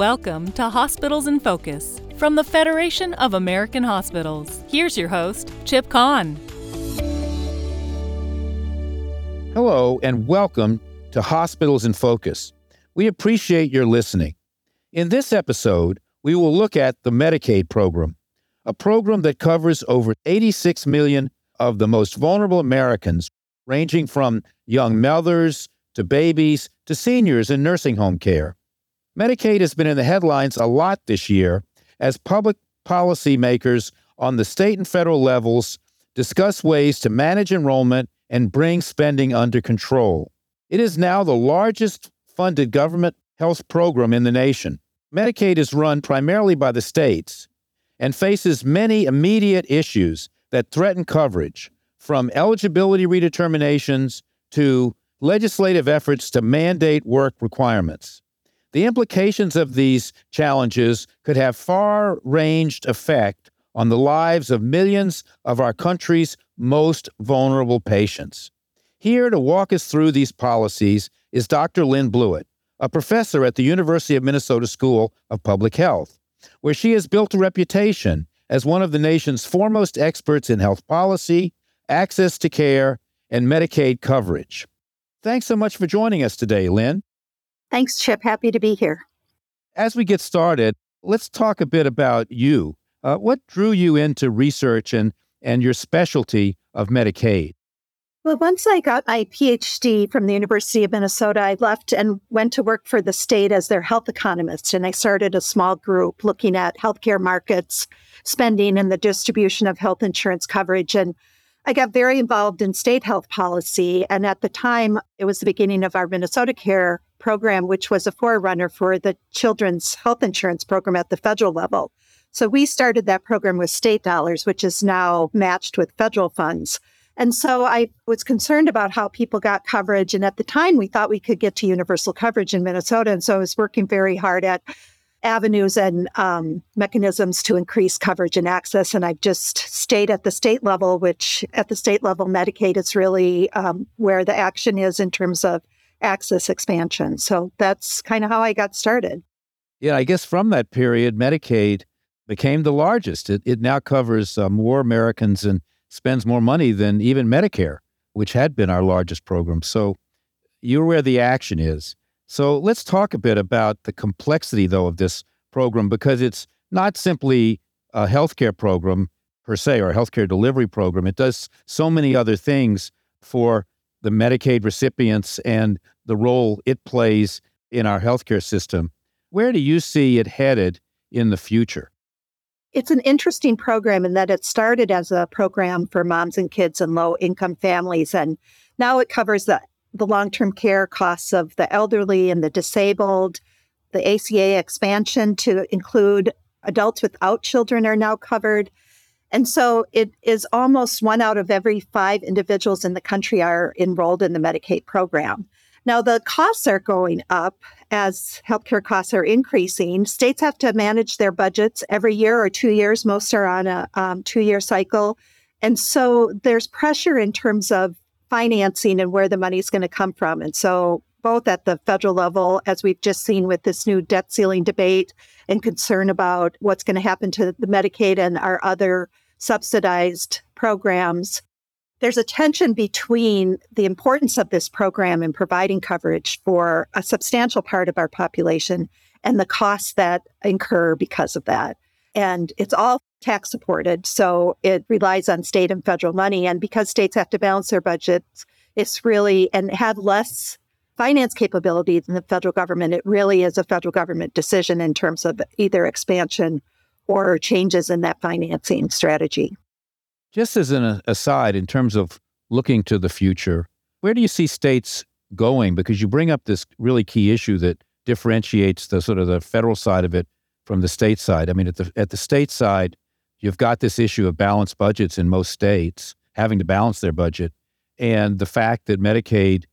Welcome to Hospitals in Focus from the Federation of American Hospitals. Here's your host, Chip Kahn. Hello, and welcome to Hospitals in Focus. We appreciate your listening. In this episode, we will look at the Medicaid program, a program that covers over 86 million of the most vulnerable Americans, ranging from young mothers to babies to seniors in nursing home care. Medicaid has been in the headlines a lot this year as public policymakers on the state and federal levels discuss ways to manage enrollment and bring spending under control. It is now the largest funded government health program in the nation. Medicaid is run primarily by the states and faces many immediate issues that threaten coverage, from eligibility redeterminations to legislative efforts to mandate work requirements. The implications of these challenges could have far ranged effect on the lives of millions of our country's most vulnerable patients. Here to walk us through these policies is Dr. Lynn Blewett, a professor at the University of Minnesota School of Public Health, where she has built a reputation as one of the nation's foremost experts in health policy, access to care, and Medicaid coverage. Thanks so much for joining us today, Lynn. Thanks, Chip. Happy to be here. As we get started, let's talk a bit about you. Uh, what drew you into research and, and your specialty of Medicaid? Well, once I got my PhD from the University of Minnesota, I left and went to work for the state as their health economist. And I started a small group looking at healthcare markets, spending, and the distribution of health insurance coverage. And I got very involved in state health policy. And at the time, it was the beginning of our Minnesota Care program, which was a forerunner for the children's health insurance program at the federal level. So we started that program with state dollars, which is now matched with federal funds. And so I was concerned about how people got coverage. And at the time, we thought we could get to universal coverage in Minnesota. And so I was working very hard at avenues and um, mechanisms to increase coverage and access. And I've just stayed at the state level, which at the state level, Medicaid is really um, where the action is in terms of access expansion. So that's kind of how I got started. Yeah, I guess from that period, Medicaid became the largest. It, it now covers uh, more Americans and spends more money than even Medicare, which had been our largest program. So you're where the action is. So let's talk a bit about the complexity, though, of this program because it's not simply a healthcare program per se or a healthcare delivery program. It does so many other things for the Medicaid recipients and the role it plays in our healthcare system. Where do you see it headed in the future? It's an interesting program in that it started as a program for moms and kids in low income families. And now it covers the the long term care costs of the elderly and the disabled. The ACA expansion to include adults without children are now covered. And so it is almost one out of every five individuals in the country are enrolled in the Medicaid program. Now, the costs are going up as healthcare costs are increasing. States have to manage their budgets every year or two years. Most are on a um, two year cycle. And so there's pressure in terms of financing and where the money is going to come from. And so, both at the federal level, as we've just seen with this new debt ceiling debate and concern about what's going to happen to the Medicaid and our other subsidized programs, there's a tension between the importance of this program in providing coverage for a substantial part of our population and the costs that incur because of that. And it's all tax supported. So it relies on state and federal money. And because states have to balance their budgets, it's really, and have less finance capability than the federal government, it really is a federal government decision in terms of either expansion or changes in that financing strategy. Just as an aside, in terms of looking to the future, where do you see states going? Because you bring up this really key issue that differentiates the sort of the federal side of it from the state side. I mean, at the at the state side, you've got this issue of balanced budgets in most states, having to balance their budget. And the fact that Medicaid,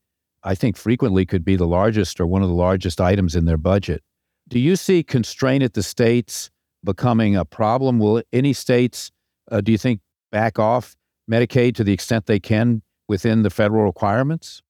I think, frequently could be the largest or one of the largest items in their budget. Do you see constraint at the states becoming a problem? Will any states, uh, do you think, back off Medicaid to the extent they can within the federal requirements?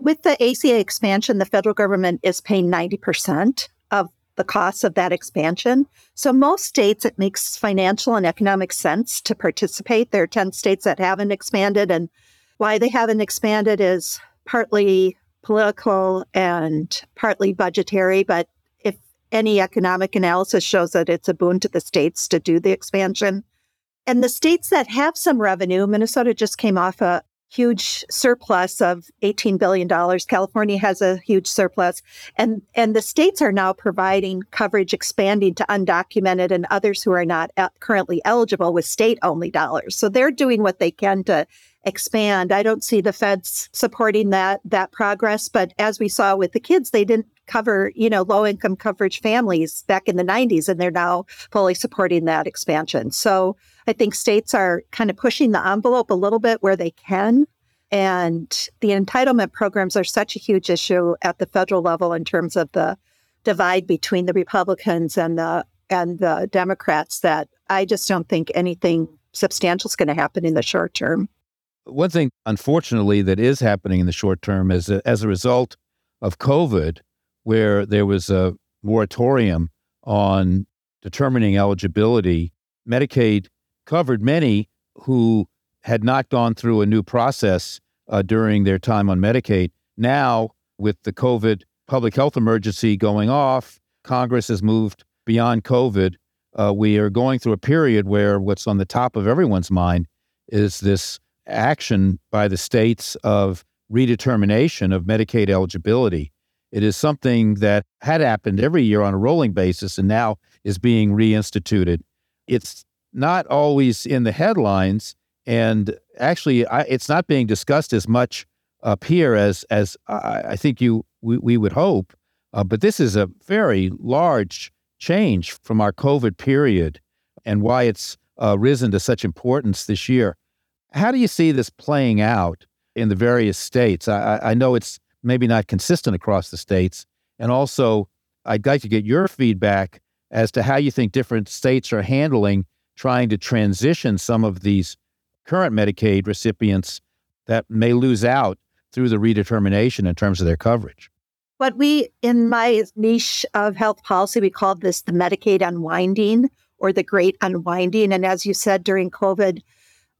With the ACA expansion, the federal government is paying 90% of the costs of that expansion. So most states, it makes financial and economic sense to participate. There are 10 states that haven't expanded. And why they haven't expanded is partly political and partly budgetary. But any economic analysis shows that it's a boon to the states to do the expansion. And the states that have some revenue, Minnesota just came off a huge surplus of $18 billion. California has a huge surplus. And, and the states are now providing coverage expanding to undocumented and others who are not currently eligible with state only dollars. So they're doing what they can to expand. I don't see the feds supporting that that progress, but as we saw with the kids, they didn't cover, you know, low income coverage families back in the 90s and they're now fully supporting that expansion. So I think states are kind of pushing the envelope a little bit where they can. And the entitlement programs are such a huge issue at the federal level in terms of the divide between the Republicans and the and the Democrats that I just don't think anything substantial is going to happen in the short term. One thing, unfortunately, that is happening in the short term is that as a result of COVID, where there was a moratorium on determining eligibility, Medicaid covered many who had not gone through a new process uh, during their time on Medicaid. Now, with the COVID public health emergency going off, Congress has moved beyond COVID. Uh, we are going through a period where what's on the top of everyone's mind is this action by the states of redetermination of Medicaid eligibility. It is something that had happened every year on a rolling basis and now is being reinstituted. It's not always in the headlines, and actually, I, it's not being discussed as much up here as as I, I think you we, we would hope. Uh, but this is a very large change from our COVID period, and why it's uh, risen to such importance this year. How do you see this playing out in the various states? I, I know it's maybe not consistent across the states, and also I'd like to get your feedback as to how you think different states are handling trying to transition some of these current Medicaid recipients that may lose out through the redetermination in terms of their coverage. What we, in my niche of health policy, we call this the Medicaid unwinding or the great unwinding. And as you said, during COVID,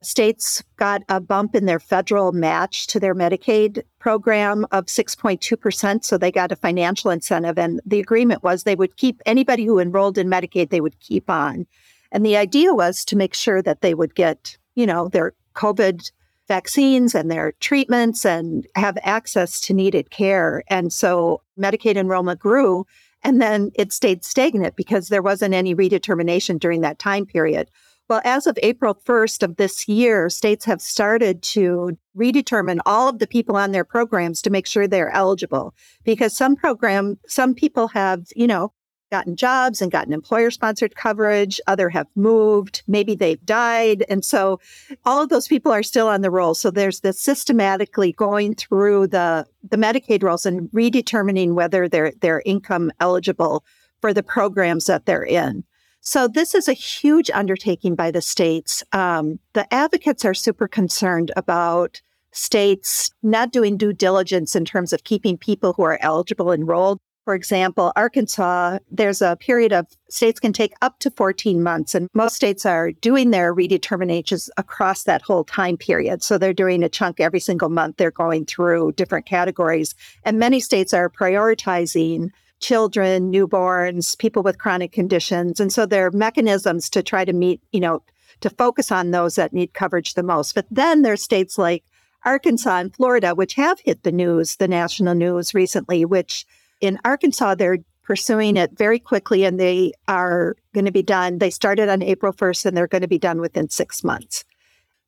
states got a bump in their federal match to their Medicaid program of 6.2%. So they got a financial incentive. And the agreement was they would keep anybody who enrolled in Medicaid, they would keep on. And the idea was to make sure that they would get, you know, their COVID vaccines and their treatments and have access to needed care. And so Medicaid enrollment grew and then it stayed stagnant because there wasn't any redetermination during that time period. Well, as of April 1st of this year, states have started to redetermine all of the people on their programs to make sure they're eligible because some program some people have, you know, gotten jobs and gotten employer sponsored coverage. Other have moved. Maybe they've died. And so all of those people are still on the roll. So there's this systematically going through the, the Medicaid rolls and redetermining whether they're, they're income eligible for the programs that they're in. So this is a huge undertaking by the states. Um, the advocates are super concerned about states not doing due diligence in terms of keeping people who are eligible enrolled for example, Arkansas, there's a period of states can take up to 14 months, and most states are doing their redeterminations across that whole time period. So they're doing a chunk every single month. They're going through different categories. And many states are prioritizing children, newborns, people with chronic conditions. And so there are mechanisms to try to meet, you know, to focus on those that need coverage the most. But then there are states like Arkansas and Florida, which have hit the news, the national news recently, which in Arkansas, they're pursuing it very quickly and they are going to be done. They started on April 1st and they're going to be done within six months.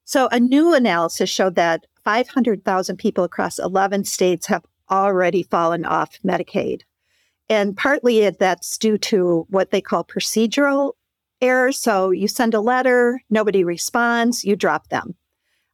So, a new analysis showed that 500,000 people across 11 states have already fallen off Medicaid. And partly that's due to what they call procedural errors. So, you send a letter, nobody responds, you drop them.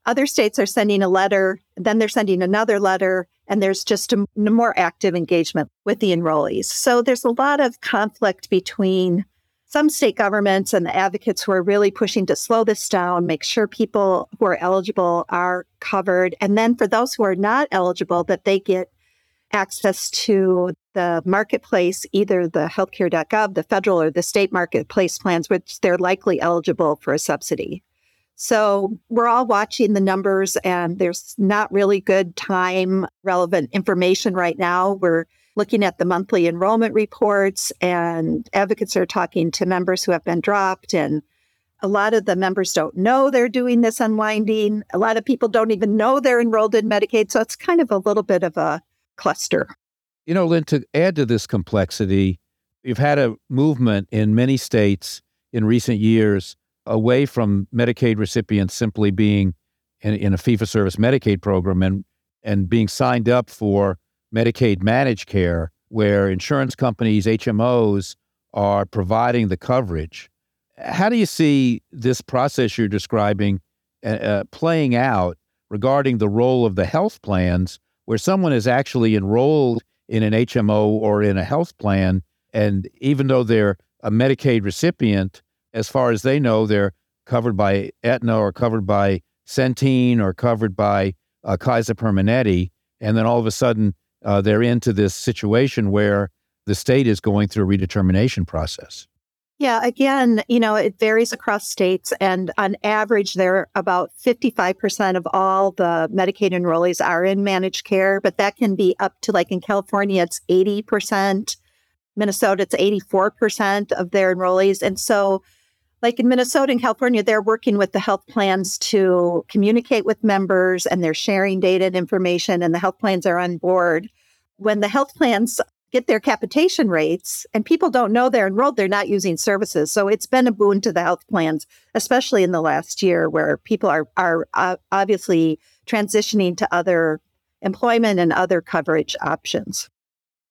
Other states are sending a letter, then they're sending another letter, and there's just a more active engagement with the enrollees. So there's a lot of conflict between some state governments and the advocates who are really pushing to slow this down, make sure people who are eligible are covered. And then for those who are not eligible, that they get access to the marketplace, either the healthcare.gov, the federal or the state marketplace plans, which they're likely eligible for a subsidy. So we're all watching the numbers, and there's not really good time relevant information right now. We're looking at the monthly enrollment reports, and advocates are talking to members who have been dropped. And a lot of the members don't know they're doing this unwinding. A lot of people don't even know they're enrolled in Medicaid. So it's kind of a little bit of a cluster. You know, Lynn, to add to this complexity, you've had a movement in many states in recent years away from Medicaid recipients simply being in, in a fee for service Medicaid program and, and being signed up for Medicaid managed care, where insurance companies, HMOs, are providing the coverage. How do you see this process you're describing uh, uh playing out regarding the role of the health plans, where someone is actually enrolled in an HMO or in a health plan, and even though they're a Medicaid recipient, as far as they know, they're covered by Aetna or covered by Centene or covered by uh, Kaiser Permanente, and then all of a sudden uh, they're into this situation where the state is going through a redetermination process. Yeah, again, you know, it varies across states. And on average, there about 55% of all the Medicaid enrollees are in managed care, but that can be up to like in California, it's 80%. Minnesota, it's 84% of their enrollees. And so like in Minnesota and California, they're working with the health plans to communicate with members and they're sharing data and information, and the health plans are on board. When the health plans get their capitation rates and people don't know they're enrolled, they're not using services. So it's been a boon to the health plans, especially in the last year where people are, are uh, obviously transitioning to other employment and other coverage options.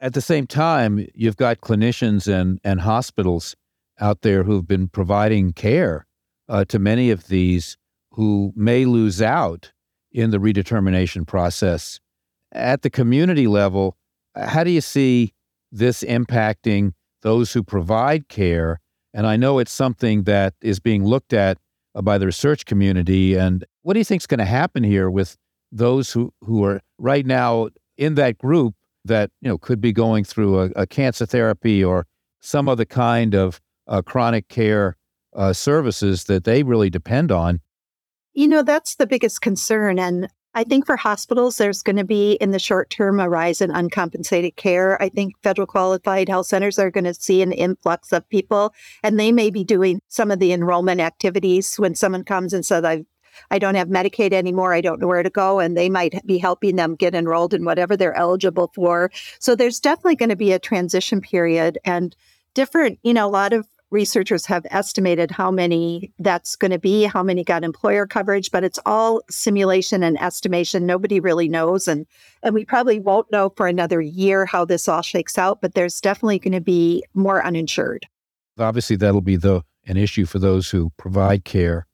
At the same time, you've got clinicians and, and hospitals out there who've been providing care uh, to many of these who may lose out in the redetermination process. At the community level, how do you see this impacting those who provide care? And I know it's something that is being looked at uh, by the research community. And what do you think is going to happen here with those who, who are right now in that group that you know could be going through a, a cancer therapy or some other kind of uh, chronic care uh, services that they really depend on. You know, that's the biggest concern. And I think for hospitals, there's going to be in the short term a rise in uncompensated care. I think federal qualified health centers are going to see an influx of people, and they may be doing some of the enrollment activities when someone comes and says, I've I don't have Medicaid anymore. I don't know where to go. And they might be helping them get enrolled in whatever they're eligible for. So there's definitely going to be a transition period and different, you know, a lot of researchers have estimated how many that's going to be, how many got employer coverage, but it's all simulation and estimation. Nobody really knows. And, and we probably won't know for another year how this all shakes out, but there's definitely going to be more uninsured. Obviously, that'll be the, an issue for those who provide care.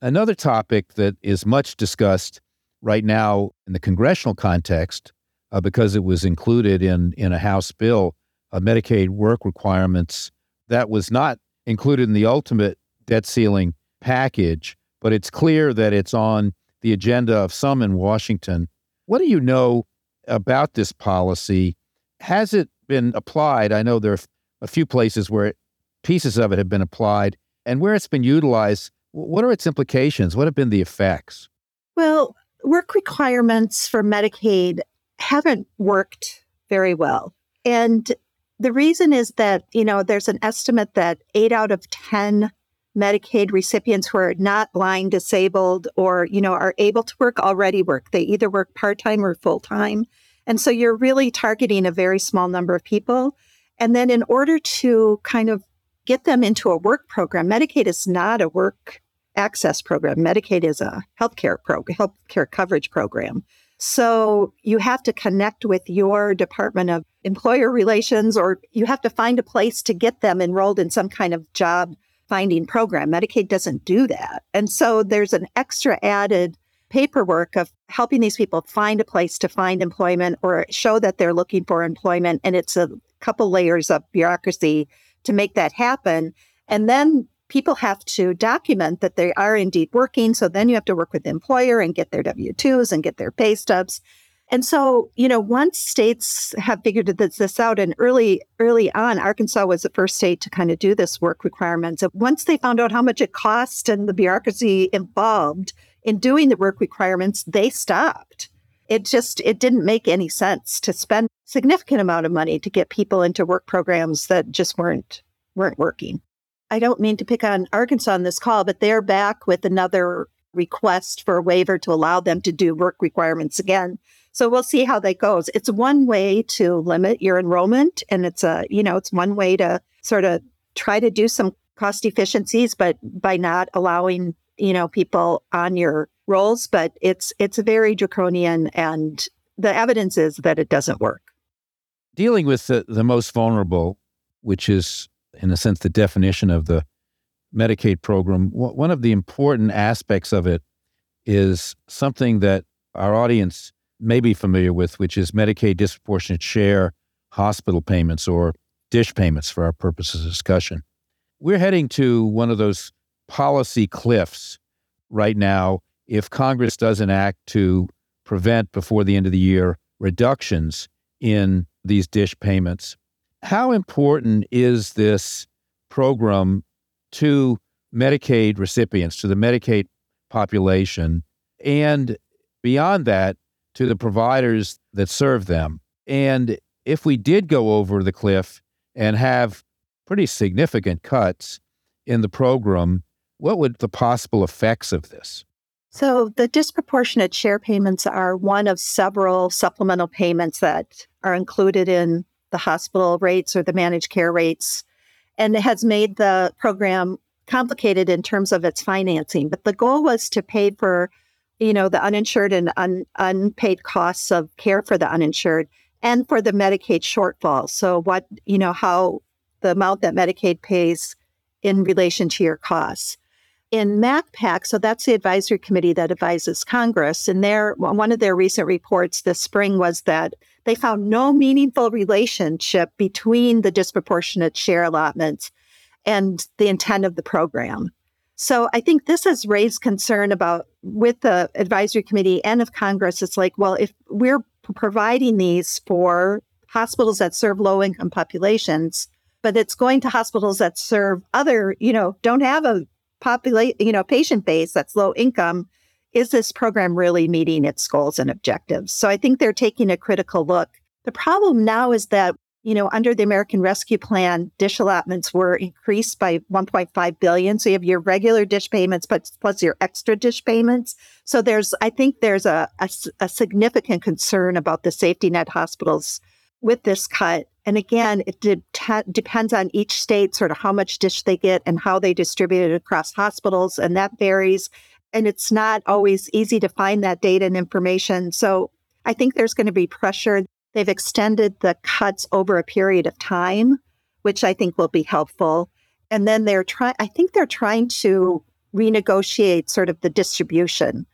Another topic that is much discussed right now in the congressional context, uh, because it was included in, in a House bill, uh, Medicaid work requirements that was not included in the ultimate debt ceiling package, but it's clear that it's on the agenda of some in Washington. What do you know about this policy? Has it been applied? I know there are a few places where pieces of it have been applied, and where it's been utilized, what are its implications? What have been the effects? Well, work requirements for Medicaid haven't worked very well. And the reason is that, you know, there's an estimate that eight out of 10 Medicaid recipients who are not blind, disabled, or, you know, are able to work already work. They either work part time or full time. And so you're really targeting a very small number of people. And then in order to kind of get them into a work program, Medicaid is not a work access program. Medicaid is a healthcare program, healthcare coverage program. So you have to connect with your Department of Employer Relations, or you have to find a place to get them enrolled in some kind of job finding program. Medicaid doesn't do that. And so there's an extra added paperwork of helping these people find a place to find employment or show that they're looking for employment. And it's a couple layers of bureaucracy to make that happen. And then people have to document that they are indeed working. So then you have to work with the employer and get their W 2s and get their pay stubs. And so, you know, once states have figured this, this out, and early early on, Arkansas was the first state to kind of do this work requirements. And once they found out how much it cost and the bureaucracy involved in doing the work requirements, they stopped. It just it didn't make any sense to spend significant amount of money to get people into work programs that just weren't weren't working. I don't mean to pick on Arkansas on this call, but they're back with another request for a waiver to allow them to do work requirements again. So we'll see how that goes. It's one way to limit your enrollment and it's a, you know, it's one way to sort of try to do some cost efficiencies but by not allowing, you know, people on your rolls, but it's it's very draconian and the evidence is that it doesn't work. Dealing with the, the most vulnerable, which is in a sense the definition of the Medicaid program, one of the important aspects of it is something that our audience may be familiar with, which is Medicaid disproportionate share hospital payments or DSH payments for our purposes of discussion. We're heading to one of those policy cliffs right now if Congress doesn't act to prevent before the end of the year reductions in these DSH payments. How important is this program to Medicaid recipients, to the Medicaid population, and beyond that, to the providers that serve them. And if we did go over the cliff and have pretty significant cuts in the program, what would the possible effects of this? So, the disproportionate share payments are one of several supplemental payments that are included in the hospital rates or the managed care rates and it has made the program complicated in terms of its financing. But the goal was to pay for, you know, the uninsured and un- unpaid costs of care for the uninsured and for the Medicaid shortfall. So what, you know, how the amount that Medicaid pays in relation to your costs. In MACPAC, so that's the advisory committee that advises Congress, and their one of their recent reports this spring was that they found no meaningful relationship between the disproportionate share allotments and the intent of the program. So I think this has raised concern about with the advisory committee and of Congress. It's like, well, if we're providing these for hospitals that serve low income populations, but it's going to hospitals that serve other, you know, don't have a populate, you know, patient base that's low income, is this program really meeting its goals and objectives? So I think they're taking a critical look. The problem now is that, you know, under the American Rescue Plan, DSH allotments were increased by 1.5 billion. So you have your regular DSH payments, but plus your extra DSH payments. So there's, I think there's a, a, a significant concern about the safety net hospitals with this cut. And again, it de- depends on each state, sort of how much DSH they get and how they distribute it across hospitals. And that varies and it's not always easy to find that data and information. So I think there's going to be pressure. They've extended the cuts over a period of time, which I think will be helpful. And then they're trying, I think they're trying to renegotiate sort of the distribution.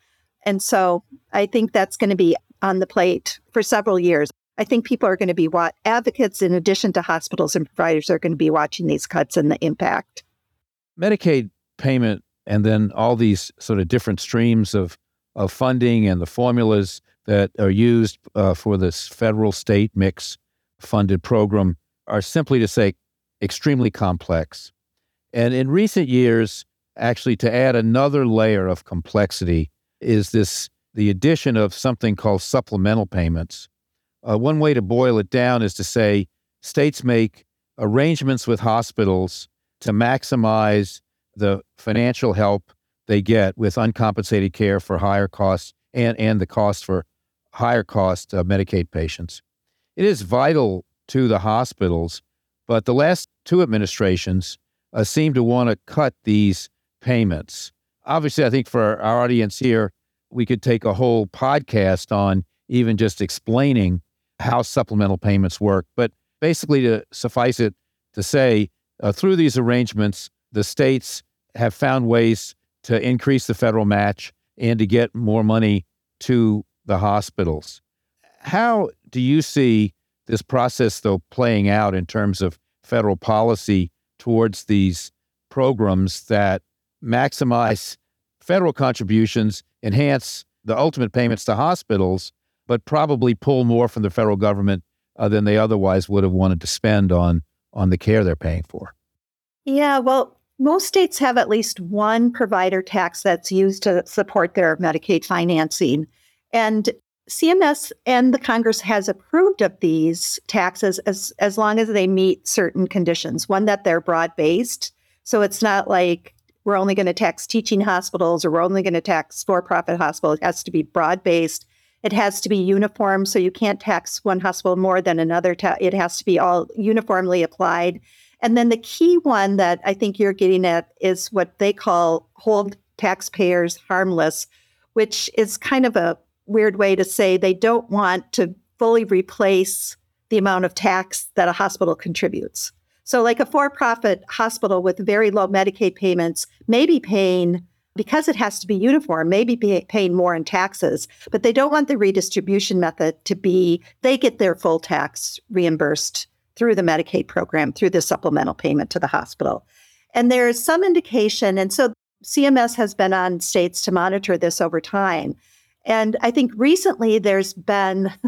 And so I think that's going to be on the plate for several years. I think people are going to be what advocates, in addition to hospitals and providers, are going to be watching these cuts and the impact. Medicaid payment and then all these sort of different streams of of funding and the formulas that are used uh, for this federal state mix funded program are simply to say extremely complex. And in recent years, actually, to add another layer of complexity is this the addition of something called supplemental payments. Uh, one way to boil it down is to say states make arrangements with hospitals to maximize the financial help they get with uncompensated care for higher costs and, and the cost for higher cost uh, Medicaid patients. It is vital to the hospitals, but the last two administrations uh, seem to want to cut these payments. Obviously, I think for our audience here, we could take a whole podcast on even just explaining how supplemental payments work. But basically, to suffice it to say, uh, through these arrangements, the states have found ways to increase the federal match and to get more money to the hospitals. How do you see this process, though, playing out in terms of federal policy towards these programs that maximize federal contributions, enhance the ultimate payments to hospitals, but probably pull more from the federal government uh, than they otherwise would have wanted to spend on on the care they're paying for. Yeah, well, most states have at least one provider tax that's used to support their Medicaid financing. And CMS and the Congress has approved of these taxes as, as long as they meet certain conditions. One, that they're broad based. So it's not like we're only going to tax teaching hospitals or we're only going to tax for profit hospitals. It has to be broad based. It has to be uniform. So you can't tax one hospital more than another. Ta- it has to be all uniformly applied. And then the key one that I think you're getting at is what they call hold taxpayers harmless, which is kind of a weird way to say they don't want to fully replace the amount of tax that a hospital contributes. So, like a for profit hospital with very low Medicaid payments may be paying, because it has to be uniform, maybe be paying more in taxes, but they don't want the redistribution method to be they get their full tax reimbursed through the Medicaid program, through the supplemental payment to the hospital. And there's some indication, and so CMS has been on states to monitor this over time. And I think recently there's been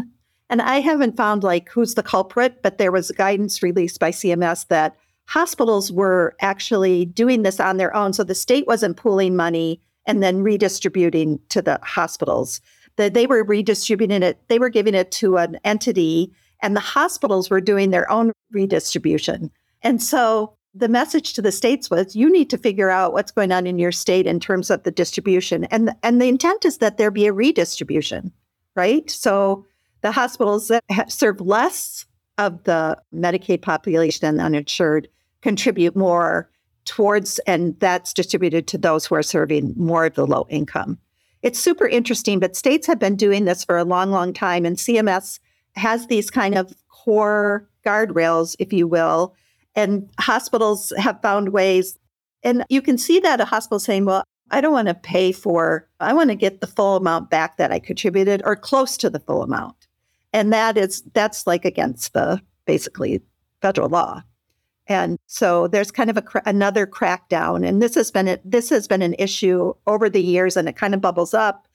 And I haven't found like who's the culprit, but there was guidance released by CMS that hospitals were actually doing this on their own. So the state wasn't pooling money and then redistributing to the hospitals. That they were redistributing it, they were giving it to an entity, and the hospitals were doing their own redistribution. And so the message to the states was you need to figure out what's going on in your state in terms of the distribution. And, and the intent is that there be a redistribution, right? So the hospitals that serve less of the Medicaid population and uninsured contribute more towards, and that's distributed to those who are serving more of the low income. It's super interesting, but states have been doing this for a long, long time, and CMS has these kind of core guardrails, if you will, and hospitals have found ways. And you can see that a hospital saying, well, I don't want to pay for, I want to get the full amount back that I contributed or close to the full amount. And that is that's like against the basically federal law. And so there's kind of a another crackdown. And this has been a, this has been an issue over the years and it kind of bubbles up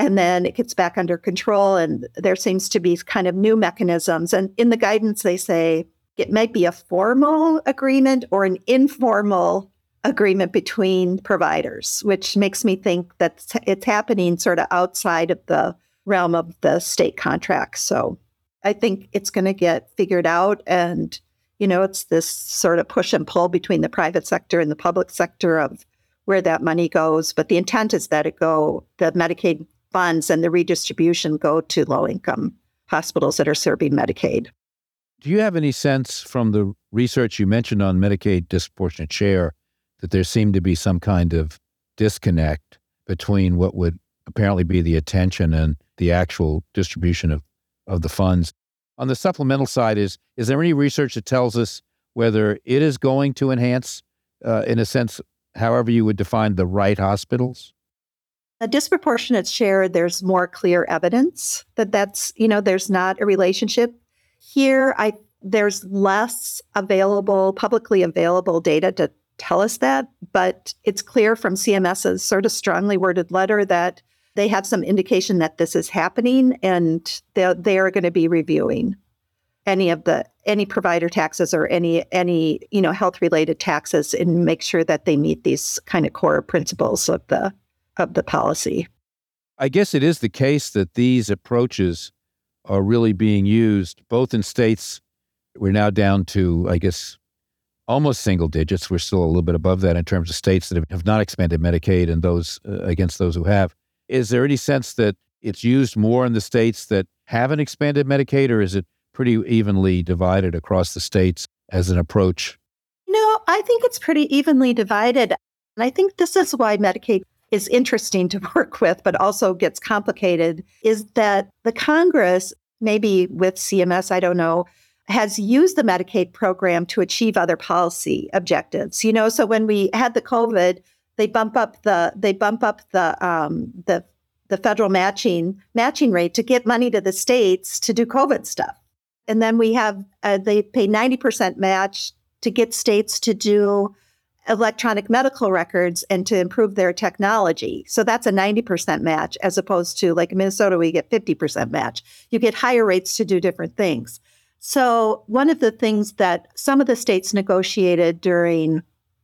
and then it gets back under control and there seems to be kind of new mechanisms and in the guidance they say it might be a formal agreement or an informal agreement between providers which makes me think that it's happening sort of outside of the realm of the state contracts. So I think it's going to get figured out. And, you know, it's this sort of push and pull between the private sector and the public sector of where that money goes. But the intent is that it go, the Medicaid funds and the redistribution go to low income hospitals that are serving Medicaid. Do you have any sense from the research you mentioned on Medicaid disproportionate share that there seemed to be some kind of disconnect between what would apparently be the attention and the actual distribution of, of the funds. On the supplemental side, is is there any research that tells us whether it is going to enhance, uh, in a sense, however you would define the right hospitals? A disproportionate share, there's more clear evidence that that's, you know, there's not a relationship. Here, I there's less available, publicly available data to tell us that, but it's clear from CMS's sort of strongly worded letter that they have some indication that this is happening and they they are going to be reviewing any of the any provider taxes or any any you know health related taxes and make sure that they meet these kind of core principles of the of the policy. I guess it is the case that these approaches are really being used both in states we're now down to I guess almost single digits. We're still a little bit above that in terms of states that have not expanded Medicaid and those uh, against those who have. Is there any sense that it's used more in the states that haven't expanded Medicaid, or is it pretty evenly divided across the states as an approach? No, I think it's pretty evenly divided. And I think this is why Medicaid is interesting to work with, but also gets complicated, is that the Congress, maybe with CMS, I don't know, has used the Medicaid program to achieve other policy objectives. You know, so when we had the COVID, they bump up the they bump up the um, the the federal matching matching rate to get money to the states to do COVID stuff, and then we have uh, they pay ninety percent match to get states to do electronic medical records and to improve their technology. So that's a 90% match as opposed to like in Minnesota, we get 50% match. You get higher rates to do different things. So one of the things that some of the states negotiated during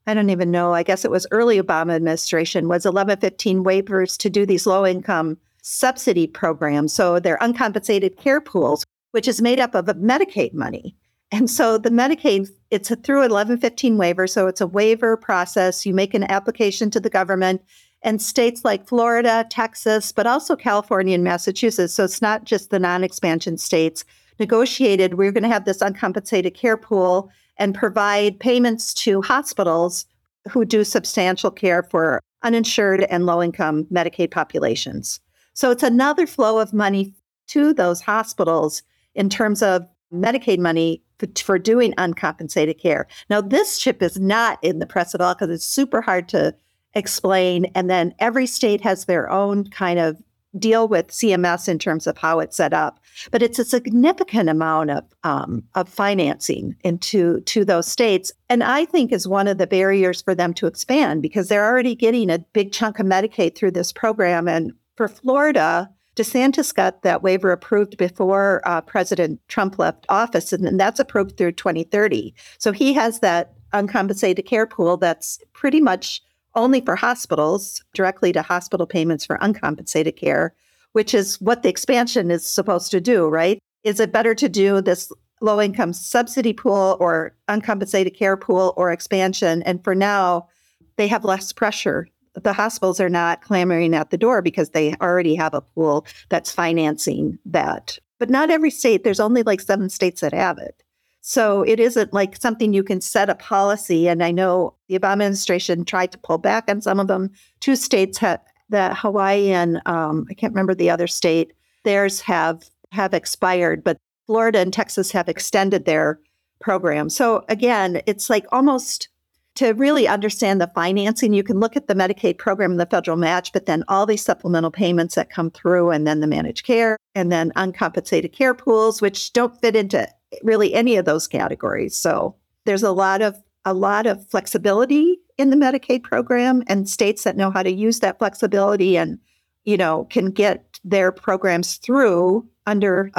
I don't even know, I guess it was early Obama administration was 1115 waivers to do these low income subsidy programs. So they're uncompensated care pools, which is made up of Medicaid money. And so the Medicaid, it's a through 1115 waiver. So it's a waiver process. You make an application to the government and states like Florida, Texas, but also California and Massachusetts. So it's not just the non expansion states negotiated. We're going to have this uncompensated care pool and provide payments to hospitals who do substantial care for uninsured and low income Medicaid populations. So it's another flow of money to those hospitals in terms of Medicaid money for, doing uncompensated care. Now, this chip is not in the press at all because it's super hard to explain. And then every state has their own kind of deal with CMS in terms of how it's set up. But it's a significant amount of um, of financing into to those states, and I think is one of the barriers for them to expand because they're already getting a big chunk of Medicaid through this program. And for Florida, DeSantis got that waiver approved before uh, President Trump left office, and, that's approved through 2030. So he has that uncompensated care pool that's pretty much only for hospitals, directly to hospital payments for uncompensated care, which is what the expansion is supposed to do, right? Is it better to do this low income subsidy pool or uncompensated care pool or expansion? And for now, they have less pressure the hospitals are not clamoring at the door because they already have a pool that's financing that. But not every state, there's only like seven states that have it. So it isn't like something you can set a policy. And I know the Obama administration tried to pull back on some of them. Two states have that Hawaii and um, I can't remember the other state, theirs have have expired, but Florida and Texas have extended their program. So again, it's like almost to really understand the financing, you can look at the Medicaid program and the federal match, but then all these supplemental payments that come through, and then the managed care, and then uncompensated care pools, which don't fit into really any of those categories. So there's a lot of a lot of flexibility in the Medicaid program, and states that know how to use that flexibility and you know can get their programs through under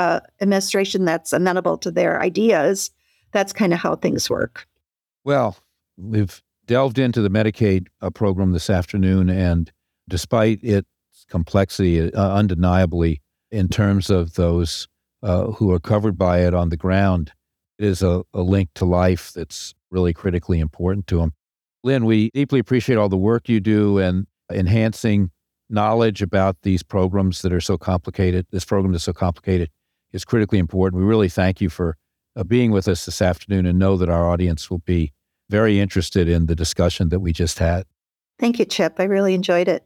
administration that's amenable to their ideas. That's kind of how things work. Well, We've delved into the Medicaid uh, program this afternoon, and despite its complexity, uh, undeniably, in terms of those uh, who are covered by it on the ground, it is a, a link to life that's really critically important to them. Lynn, we deeply appreciate all the work you do and enhancing knowledge about these programs that are so complicated. This program is so complicated is critically important. We really thank you for uh, being with us this afternoon and know that our audience will be very interested in the discussion that we just had. Thank you, Chip. I really enjoyed it.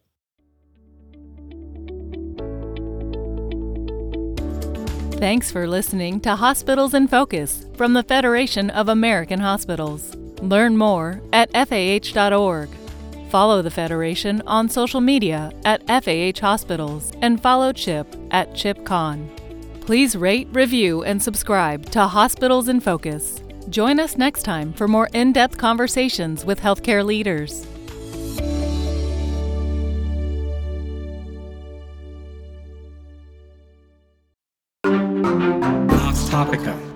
Thanks for listening to Hospitals in Focus from the Federation of American Hospitals. Learn more at FAH.org. Follow the Federation on social media at FAH Hospitals and follow Chip at ChipKahn. Please rate, review, and subscribe to Hospitals in Focus. Join us next time for more in depth conversations with healthcare leaders. Topica.